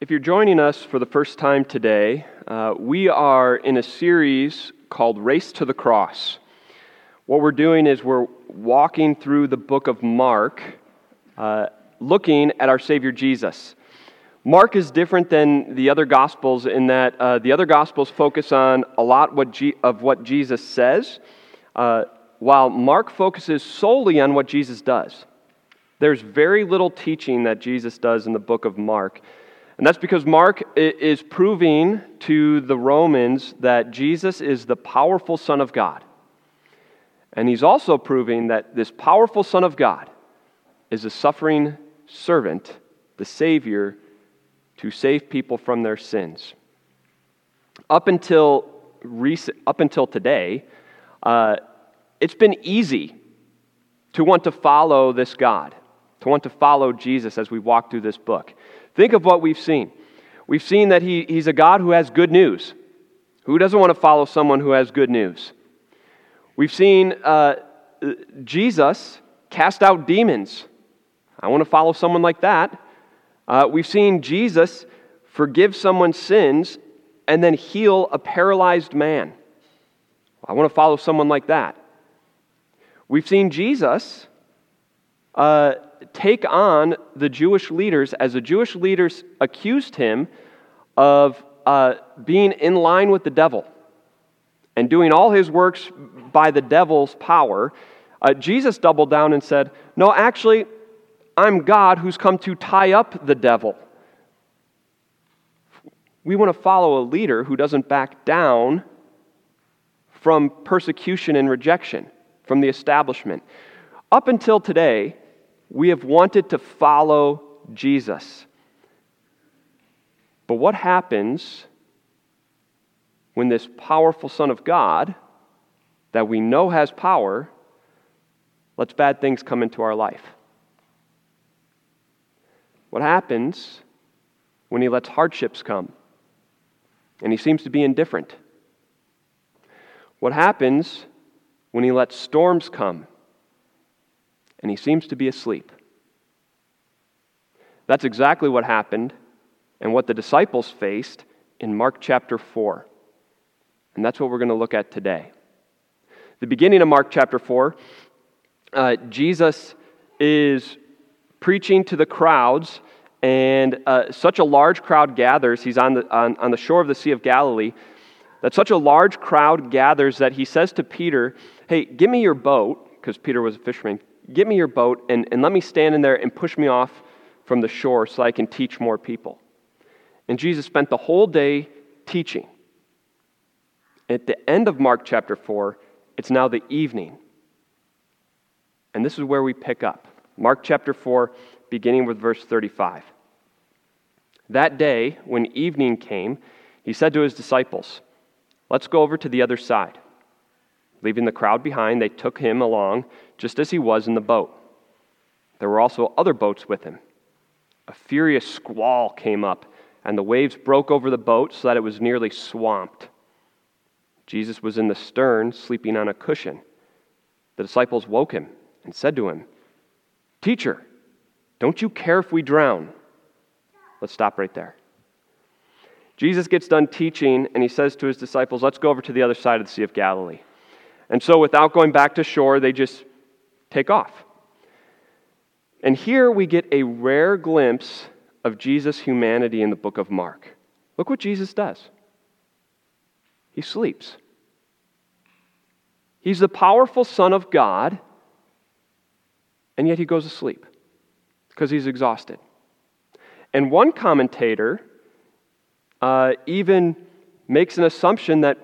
If you're joining us for the first time today, uh, we are in a series called Race to the Cross. What we're doing is we're walking through the book of Mark, uh, looking at our Savior Jesus. Mark is different than the other Gospels in that uh, the other Gospels focus on a lot what of what Jesus says, uh, while Mark focuses solely on what Jesus does. There's very little teaching that Jesus does in the book of Mark. And that's because Mark is proving to the Romans that Jesus is the powerful Son of God. And he's also proving that this powerful Son of God is a suffering servant, the Savior, to save people from their sins. Up until, recent, up until today, uh, it's been easy to want to follow this God, to want to follow Jesus as we walk through this book. Think of what we've seen. We've seen that he, he's a God who has good news. Who doesn't want to follow someone who has good news? We've seen uh, Jesus cast out demons. I want to follow someone like that. Uh, we've seen Jesus forgive someone's sins and then heal a paralyzed man. I want to follow someone like that. We've seen Jesus uh, take on the Jewish leaders as the Jewish leaders accused him of uh, being in line with the devil and doing all his works by the devil's power. Uh, Jesus doubled down and said, No, actually, I'm God who's come to tie up the devil. We want to follow a leader who doesn't back down from persecution and rejection from the establishment. Up until today, we have wanted to follow Jesus. But what happens when this powerful Son of God, that we know has power, lets bad things come into our life? What happens when he lets hardships come and he seems to be indifferent? What happens when he lets storms come and he seems to be asleep? That's exactly what happened and what the disciples faced in Mark chapter 4. And that's what we're going to look at today. The beginning of Mark chapter 4, uh, Jesus is preaching to the crowds, and uh, such a large crowd gathers. He's on the, on, on the shore of the Sea of Galilee. That such a large crowd gathers that he says to Peter, Hey, give me your boat, because Peter was a fisherman. Give me your boat and, and let me stand in there and push me off from the shore so I can teach more people. And Jesus spent the whole day teaching. At the end of Mark chapter 4, it's now the evening. And this is where we pick up. Mark chapter 4, beginning with verse 35. That day, when evening came, he said to his disciples, Let's go over to the other side. Leaving the crowd behind, they took him along just as he was in the boat. There were also other boats with him. A furious squall came up, and the waves broke over the boat so that it was nearly swamped. Jesus was in the stern, sleeping on a cushion. The disciples woke him and said to him, Teacher, don't you care if we drown? Let's stop right there. Jesus gets done teaching, and he says to his disciples, Let's go over to the other side of the Sea of Galilee. And so, without going back to shore, they just take off. And here we get a rare glimpse of Jesus' humanity in the book of Mark. Look what Jesus does he sleeps. He's the powerful Son of God, and yet he goes to sleep because he's exhausted. And one commentator uh, even makes an assumption that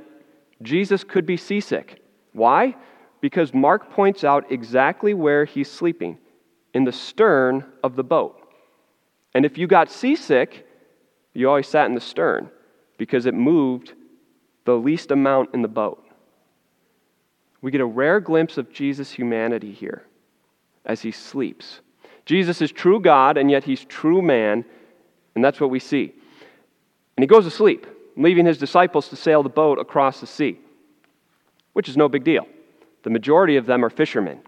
Jesus could be seasick. Why? Because Mark points out exactly where he's sleeping in the stern of the boat. And if you got seasick, you always sat in the stern because it moved the least amount in the boat. We get a rare glimpse of Jesus' humanity here as he sleeps. Jesus is true God, and yet he's true man, and that's what we see. And he goes to sleep, leaving his disciples to sail the boat across the sea, which is no big deal. The majority of them are fishermen.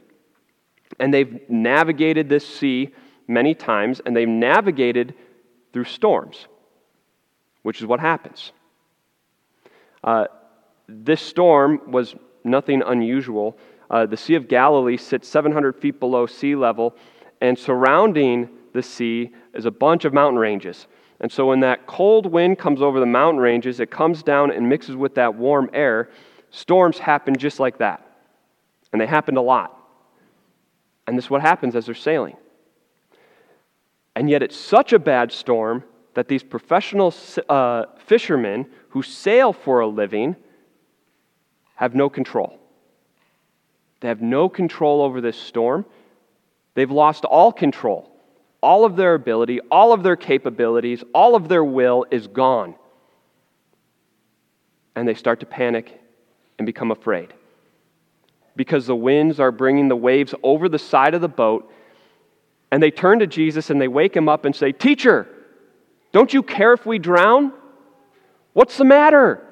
And they've navigated this sea many times, and they've navigated through storms. which is what happens. Uh, this storm was nothing unusual. Uh, the Sea of Galilee sits 700 feet below sea level, and surrounding the sea is a bunch of mountain ranges. And so when that cold wind comes over the mountain ranges, it comes down and mixes with that warm air. Storms happen just like that. And they happened a lot. And this is what happens as they're sailing. And yet it's such a bad storm that these professional uh, fishermen who sail for a living have no control. They have no control over this storm. They've lost all control. All of their ability, all of their capabilities, all of their will is gone. And they start to panic and become afraid. Because the winds are bringing the waves over the side of the boat. And they turn to Jesus and they wake him up and say, Teacher, don't you care if we drown? What's the matter?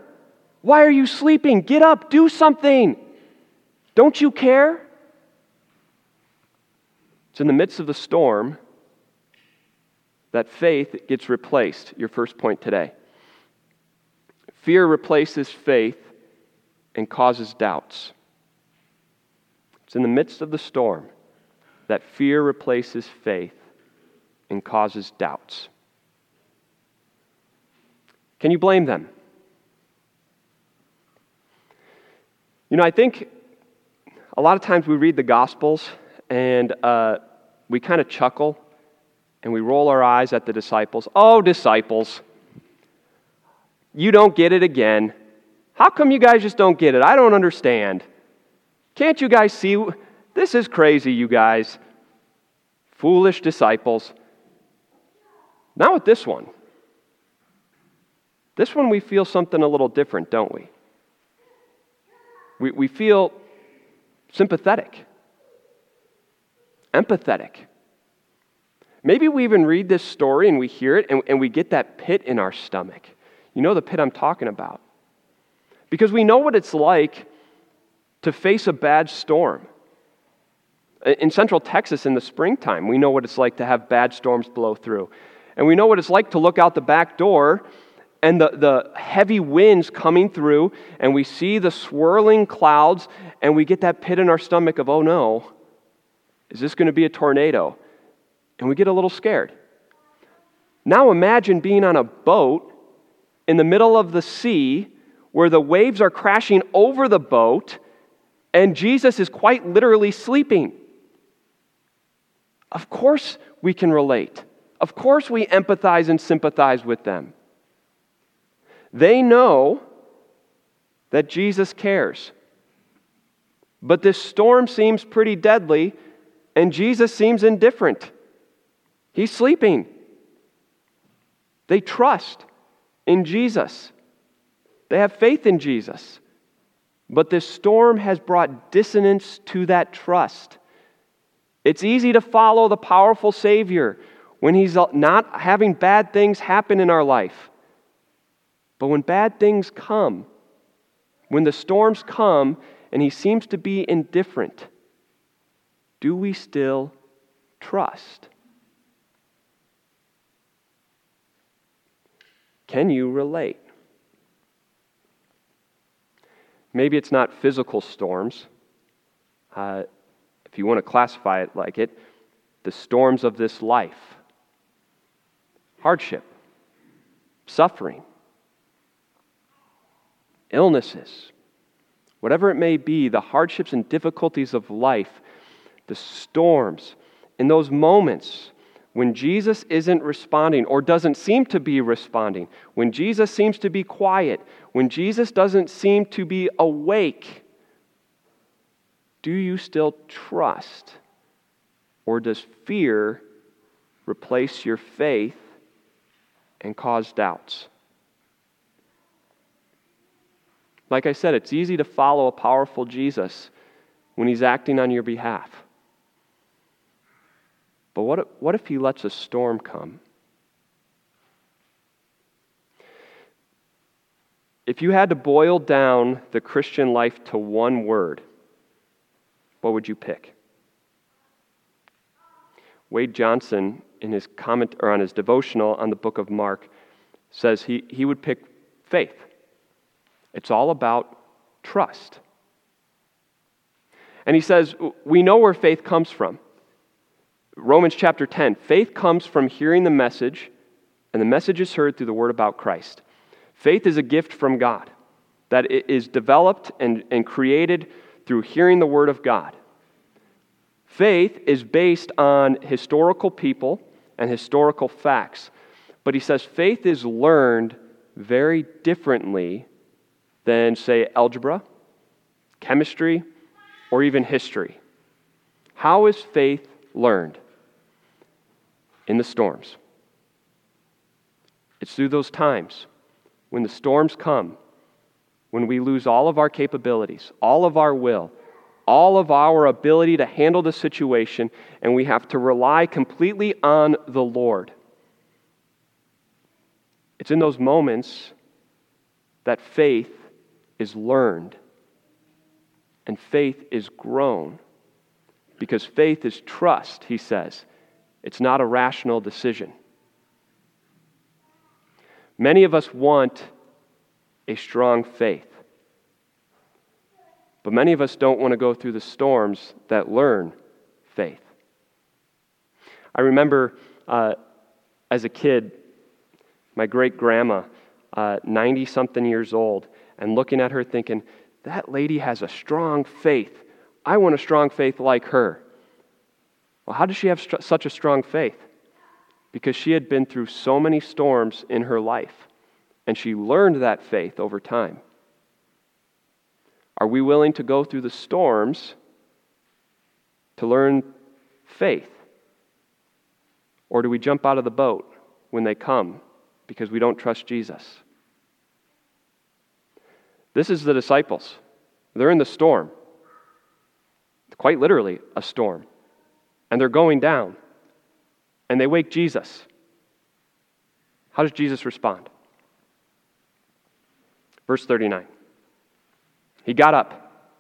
Why are you sleeping? Get up, do something. Don't you care? It's in the midst of the storm that faith gets replaced. Your first point today. Fear replaces faith and causes doubts. It's in the midst of the storm that fear replaces faith and causes doubts. Can you blame them? You know, I think a lot of times we read the Gospels and uh, we kind of chuckle and we roll our eyes at the disciples. Oh, disciples, you don't get it again. How come you guys just don't get it? I don't understand. Can't you guys see? This is crazy, you guys. Foolish disciples. Not with this one. This one we feel something a little different, don't we? We, we feel sympathetic, empathetic. Maybe we even read this story and we hear it and, and we get that pit in our stomach. You know the pit I'm talking about. Because we know what it's like to face a bad storm. In central Texas in the springtime, we know what it's like to have bad storms blow through. And we know what it's like to look out the back door and the, the heavy winds coming through, and we see the swirling clouds, and we get that pit in our stomach of, oh no, is this going to be a tornado? And we get a little scared. Now imagine being on a boat in the middle of the sea where the waves are crashing over the boat, and Jesus is quite literally sleeping. Of course, we can relate. Of course, we empathize and sympathize with them. They know that Jesus cares. But this storm seems pretty deadly, and Jesus seems indifferent. He's sleeping. They trust in Jesus, they have faith in Jesus. But this storm has brought dissonance to that trust. It's easy to follow the powerful Savior when He's not having bad things happen in our life. But when bad things come, when the storms come and he seems to be indifferent, do we still trust? Can you relate? Maybe it's not physical storms. Uh, if you want to classify it like it, the storms of this life. Hardship, suffering. Illnesses, whatever it may be, the hardships and difficulties of life, the storms, in those moments when Jesus isn't responding or doesn't seem to be responding, when Jesus seems to be quiet, when Jesus doesn't seem to be awake, do you still trust? Or does fear replace your faith and cause doubts? Like I said, it's easy to follow a powerful Jesus when he's acting on your behalf. But what what if he lets a storm come? If you had to boil down the Christian life to one word, what would you pick? Wade Johnson, in his comment or on his devotional on the book of Mark, says he, he would pick faith. It's all about trust. And he says, We know where faith comes from. Romans chapter 10 faith comes from hearing the message, and the message is heard through the word about Christ. Faith is a gift from God that is developed and, and created through hearing the word of God. Faith is based on historical people and historical facts. But he says faith is learned very differently than, say, algebra, chemistry, or even history. How is faith learned? In the storms. It's through those times when the storms come, when we lose all of our capabilities, all of our will, all of our ability to handle the situation, and we have to rely completely on the Lord. It's in those moments that faith is learned and faith is grown. Because faith is trust, he says. It's not a rational decision. Many of us want a strong faith. But many of us don't want to go through the storms that learn faith. I remember uh, as a kid, my great grandma, 90 uh, something years old, and looking at her thinking, that lady has a strong faith. I want a strong faith like her. Well, how does she have st- such a strong faith? Because she had been through so many storms in her life, and she learned that faith over time. Are we willing to go through the storms to learn faith? Or do we jump out of the boat when they come because we don't trust Jesus? This is the disciples. They're in the storm, quite literally, a storm. And they're going down. And they wake Jesus. How does Jesus respond? Verse 39. He got up,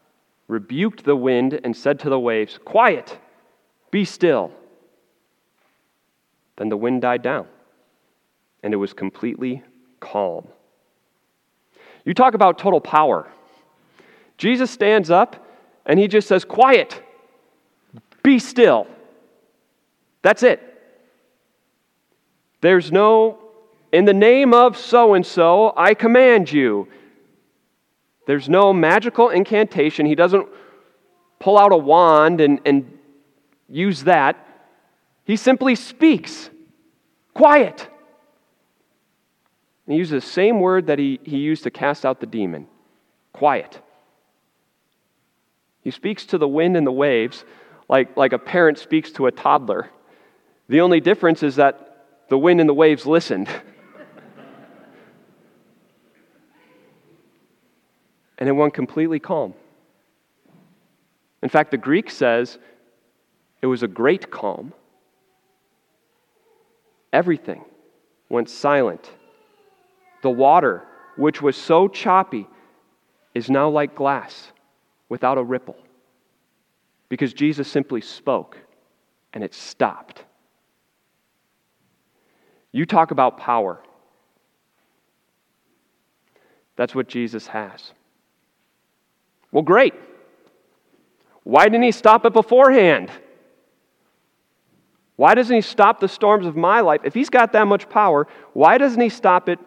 rebuked the wind, and said to the waves, Quiet, be still. Then the wind died down, and it was completely calm. You talk about total power. Jesus stands up and he just says, Quiet, be still. That's it. There's no, in the name of so and so, I command you. There's no magical incantation. He doesn't pull out a wand and, and use that. He simply speaks. Quiet. he uses the same word that he, he used to cast out the demon quiet. He speaks to the wind and the waves like, like a parent speaks to a toddler. The only difference is that the wind and the waves listened. and it went completely calm. In fact, the Greek says it was a great calm. Everything went silent. The water, which was so choppy, is now like glass without a ripple. Because Jesus simply spoke and it stopped. You talk about power. That's what Jesus has. Well, great. Why didn't he stop it beforehand? Why doesn't he stop the storms of my life? If he's got that much power, why doesn't he stop it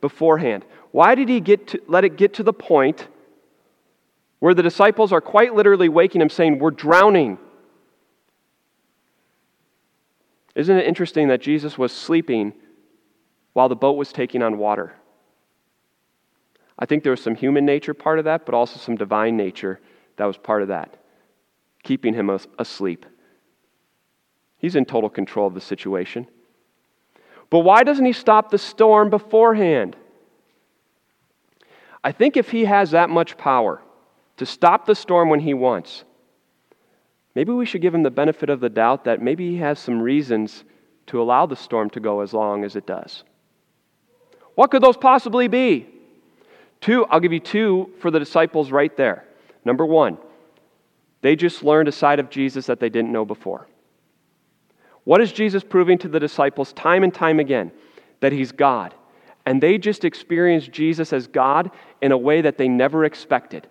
beforehand? Why did he get to, let it get to the point where the disciples are quite literally waking him saying, We're drowning? Isn't it interesting that Jesus was sleeping while the boat was taking on water? I think there was some human nature part of that, but also some divine nature that was part of that, keeping him asleep. He's in total control of the situation. But why doesn't he stop the storm beforehand? I think if he has that much power to stop the storm when he wants, maybe we should give him the benefit of the doubt that maybe he has some reasons to allow the storm to go as long as it does. What could those possibly be? Two, I'll give you two for the disciples right there. Number one, they just learned a side of Jesus that they didn't know before. What is Jesus proving to the disciples time and time again? That he's God. And they just experienced Jesus as God in a way that they never expected.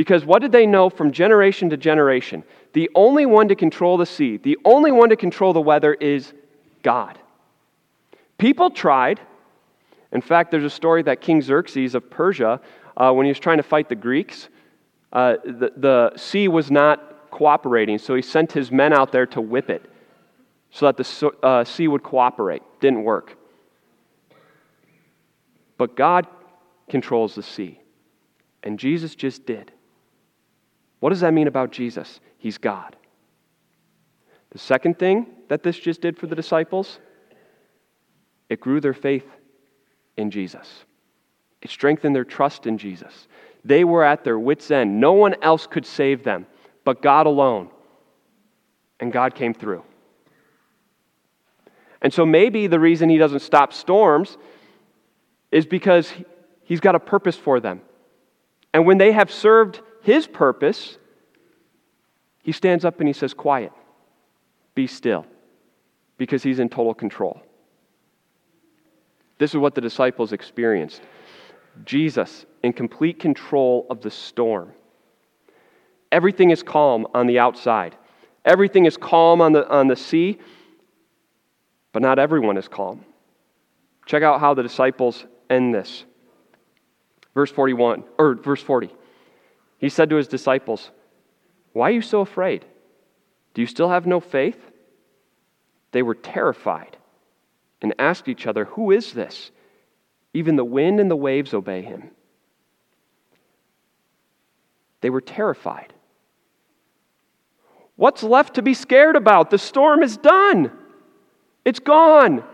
Because what did they know from generation to generation? The only one to control the sea, the only one to control the weather is God. People tried. In fact, there's a story that King Xerxes of Persia, uh, when he was trying to fight the Greeks, uh, the, the sea was not cooperating, so he sent his men out there to whip it so that the uh, sea would cooperate. Didn't work. But God controls the sea, and Jesus just did. What does that mean about Jesus? He's God. The second thing that this just did for the disciples, it grew their faith in Jesus. It strengthened their trust in Jesus. They were at their wits' end. No one else could save them but God alone. And God came through. And so maybe the reason he doesn't stop storms is because he's got a purpose for them. And when they have served his purpose, he stands up and he says, Quiet, be still, because he's in total control. This is what the disciples experienced Jesus in complete control of the storm. Everything is calm on the outside, everything is calm on the, on the sea, but not everyone is calm. Check out how the disciples end this. Verse 41, or verse 40. He said to his disciples, Why are you so afraid? Do you still have no faith? They were terrified and asked each other, Who is this? Even the wind and the waves obey him. They were terrified. What's left to be scared about? The storm is done, it's gone.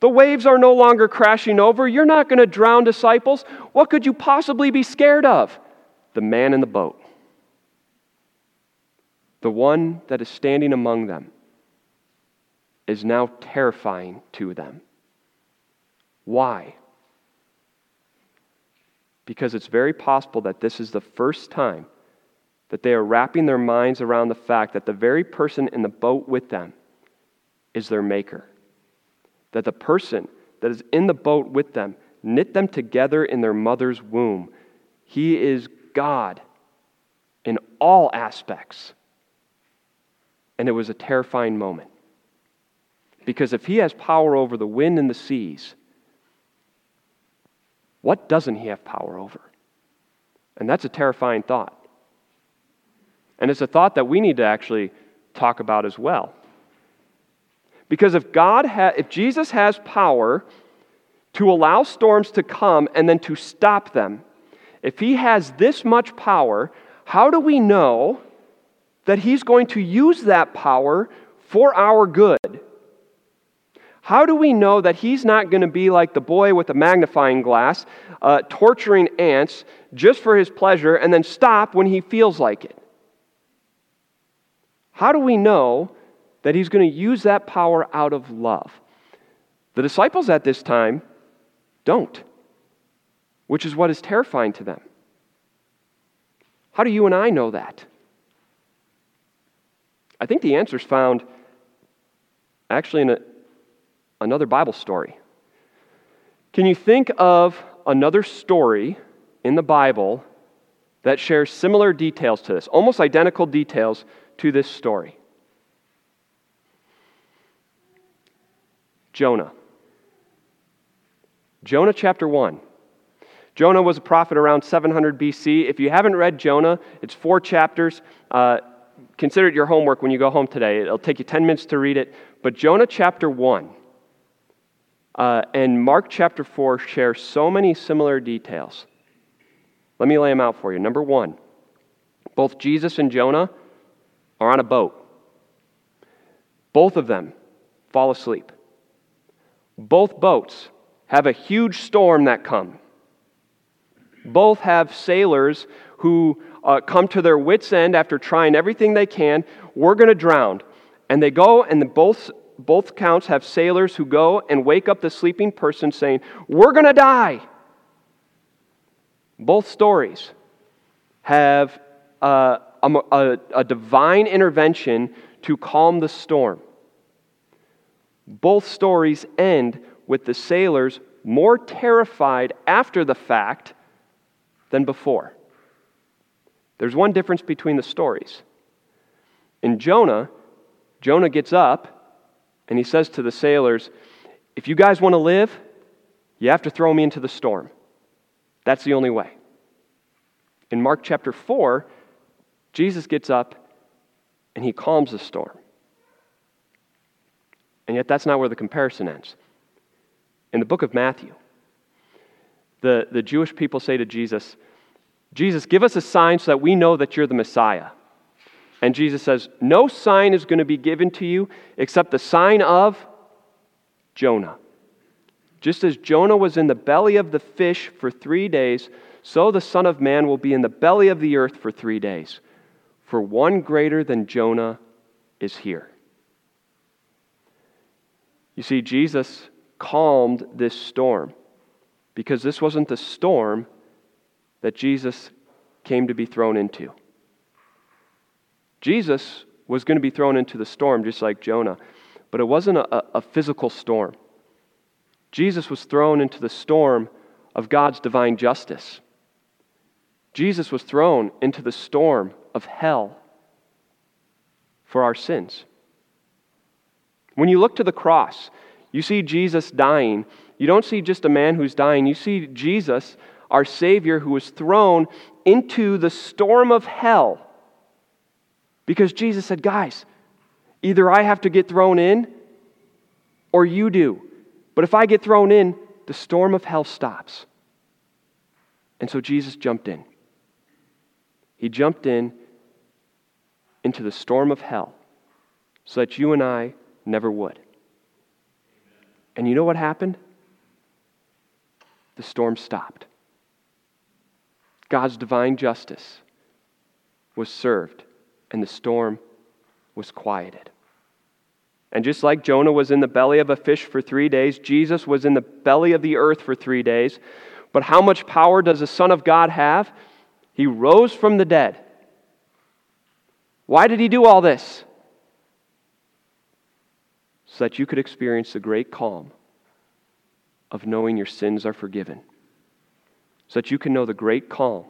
The waves are no longer crashing over. You're not going to drown disciples. What could you possibly be scared of? The man in the boat, the one that is standing among them, is now terrifying to them. Why? Because it's very possible that this is the first time that they are wrapping their minds around the fact that the very person in the boat with them is their maker that the person that is in the boat with them knit them together in their mother's womb. He is God in all aspects. And it was a terrifying moment. Because if he has power over the wind and the seas, what doesn't he have power over? And that's a terrifying thought. And it's a thought that we need to actually talk about as well. Because if God ha- if Jesus has power to allow storms to come and then to stop them, if he has this much power, how do we know that he's going to use that power for our good? How do we know that he's not going to be like the boy with the magnifying glass, uh, torturing ants just for his pleasure and then stop when he feels like it? How do we know that he's going to use that power out of love. The disciples at this time don't, which is what is terrifying to them. How do you and I know that? I think the answer is found actually in a, another Bible story. Can you think of another story in the Bible that shares similar details to this, almost identical details to this story? Jonah. Jonah chapter 1. Jonah was a prophet around 700 BC. If you haven't read Jonah, it's four chapters. Uh, consider it your homework when you go home today. It'll take you 10 minutes to read it. But Jonah chapter 1 uh, and Mark chapter 4 share so many similar details. Let me lay them out for you. Number one, both Jesus and Jonah are on a boat. Both of them fall asleep. Both boats have a huge storm that come. Both have sailors who uh, come to their wits' end after trying everything they can. We're going to drown. And they go, and both, both counts have sailors who go and wake up the sleeping person saying, We're going to die. Both stories have uh, a, a, a divine intervention to calm the storm. Both stories end with the sailors more terrified after the fact than before. There's one difference between the stories. In Jonah, Jonah gets up and he says to the sailors, If you guys want to live, you have to throw me into the storm. That's the only way. In Mark chapter 4, Jesus gets up and he calms the storm. And yet, that's not where the comparison ends. In the book of Matthew, the, the Jewish people say to Jesus, Jesus, give us a sign so that we know that you're the Messiah. And Jesus says, No sign is going to be given to you except the sign of Jonah. Just as Jonah was in the belly of the fish for three days, so the Son of Man will be in the belly of the earth for three days. For one greater than Jonah is here. You see, Jesus calmed this storm because this wasn't the storm that Jesus came to be thrown into. Jesus was going to be thrown into the storm just like Jonah, but it wasn't a, a physical storm. Jesus was thrown into the storm of God's divine justice. Jesus was thrown into the storm of hell for our sins. When you look to the cross, you see Jesus dying. You don't see just a man who's dying, you see Jesus, our Savior, who was thrown into the storm of hell. Because Jesus said, Guys, either I have to get thrown in or you do. But if I get thrown in, the storm of hell stops. And so Jesus jumped in. He jumped in into the storm of hell so that you and I never would. And you know what happened? The storm stopped. God's divine justice was served, and the storm was quieted. And just like Jonah was in the belly of a fish for three days, Jesus was in the belly of the earth for three days. But how much power does the Son of God have? He rose from the dead. Why did he do all this? So that you could experience the great calm of knowing your sins are forgiven. So that you can know the great calm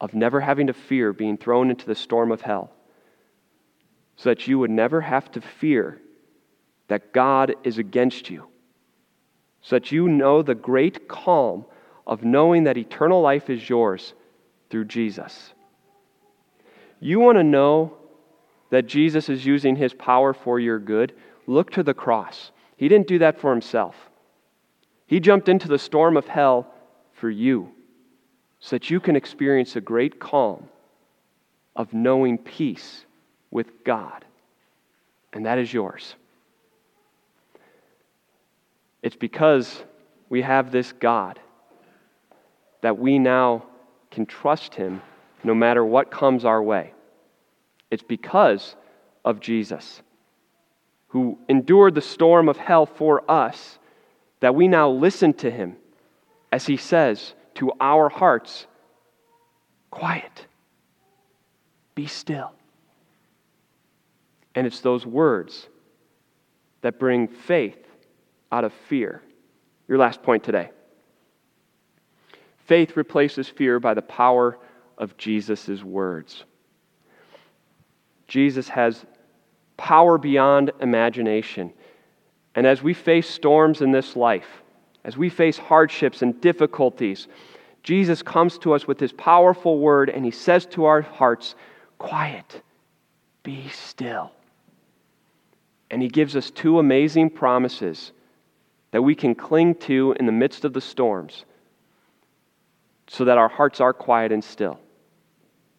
of never having to fear being thrown into the storm of hell. So that you would never have to fear that God is against you. So that you know the great calm of knowing that eternal life is yours through Jesus. You want to know that Jesus is using his power for your good? Look to the cross. He didn't do that for himself. He jumped into the storm of hell for you so that you can experience a great calm of knowing peace with God. And that is yours. It's because we have this God that we now can trust Him no matter what comes our way. It's because of Jesus, who endured the storm of hell for us, that we now listen to Him as He says to our hearts, Quiet, be still. And it's those words that bring faith out of fear. Your last point today. Faith replaces fear by the power of Jesus' words. Jesus has power beyond imagination. And as we face storms in this life, as we face hardships and difficulties, Jesus comes to us with his powerful word and he says to our hearts, Quiet, be still. And he gives us two amazing promises that we can cling to in the midst of the storms so that our hearts are quiet and still.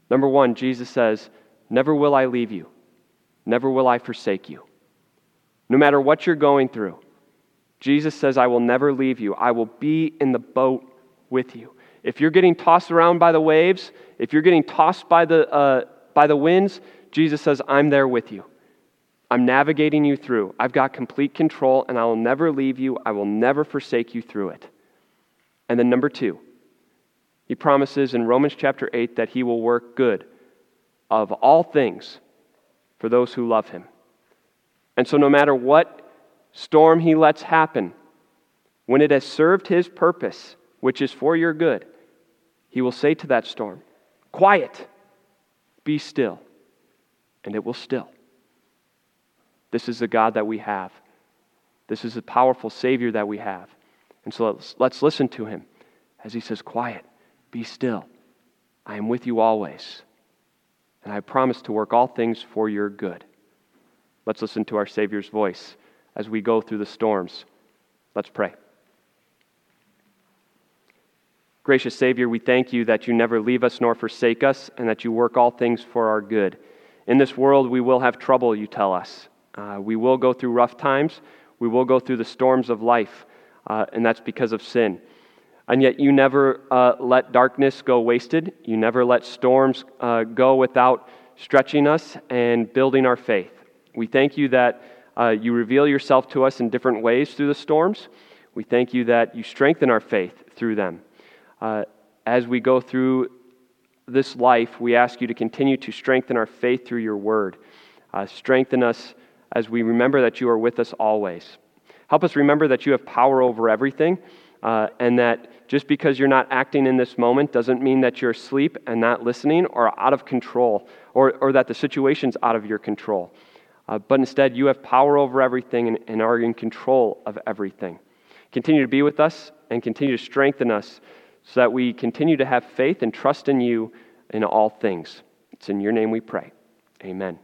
Number one, Jesus says, Never will I leave you, never will I forsake you. No matter what you're going through, Jesus says, I will never leave you. I will be in the boat with you. If you're getting tossed around by the waves, if you're getting tossed by the, uh, by the winds, Jesus says, I'm there with you. I'm navigating you through. I've got complete control, and I will never leave you. I will never forsake you through it. And then, number two, he promises in Romans chapter 8 that he will work good of all things for those who love him. And so, no matter what storm he lets happen when it has served his purpose, which is for your good, he will say to that storm, Quiet, be still, and it will still. This is the God that we have. This is the powerful Savior that we have. And so let's, let's listen to him as he says, Quiet, be still. I am with you always, and I promise to work all things for your good. Let's listen to our Savior's voice as we go through the storms. Let's pray. Gracious Savior, we thank you that you never leave us nor forsake us, and that you work all things for our good. In this world, we will have trouble, you tell us. Uh, we will go through rough times. We will go through the storms of life, uh, and that's because of sin. And yet, you never uh, let darkness go wasted. You never let storms uh, go without stretching us and building our faith. We thank you that uh, you reveal yourself to us in different ways through the storms. We thank you that you strengthen our faith through them. Uh, as we go through this life, we ask you to continue to strengthen our faith through your word. Uh, strengthen us as we remember that you are with us always. Help us remember that you have power over everything, uh, and that just because you're not acting in this moment doesn't mean that you're asleep and not listening or out of control, or, or that the situation's out of your control. Uh, but instead, you have power over everything and, and are in control of everything. Continue to be with us and continue to strengthen us so that we continue to have faith and trust in you in all things. It's in your name we pray. Amen.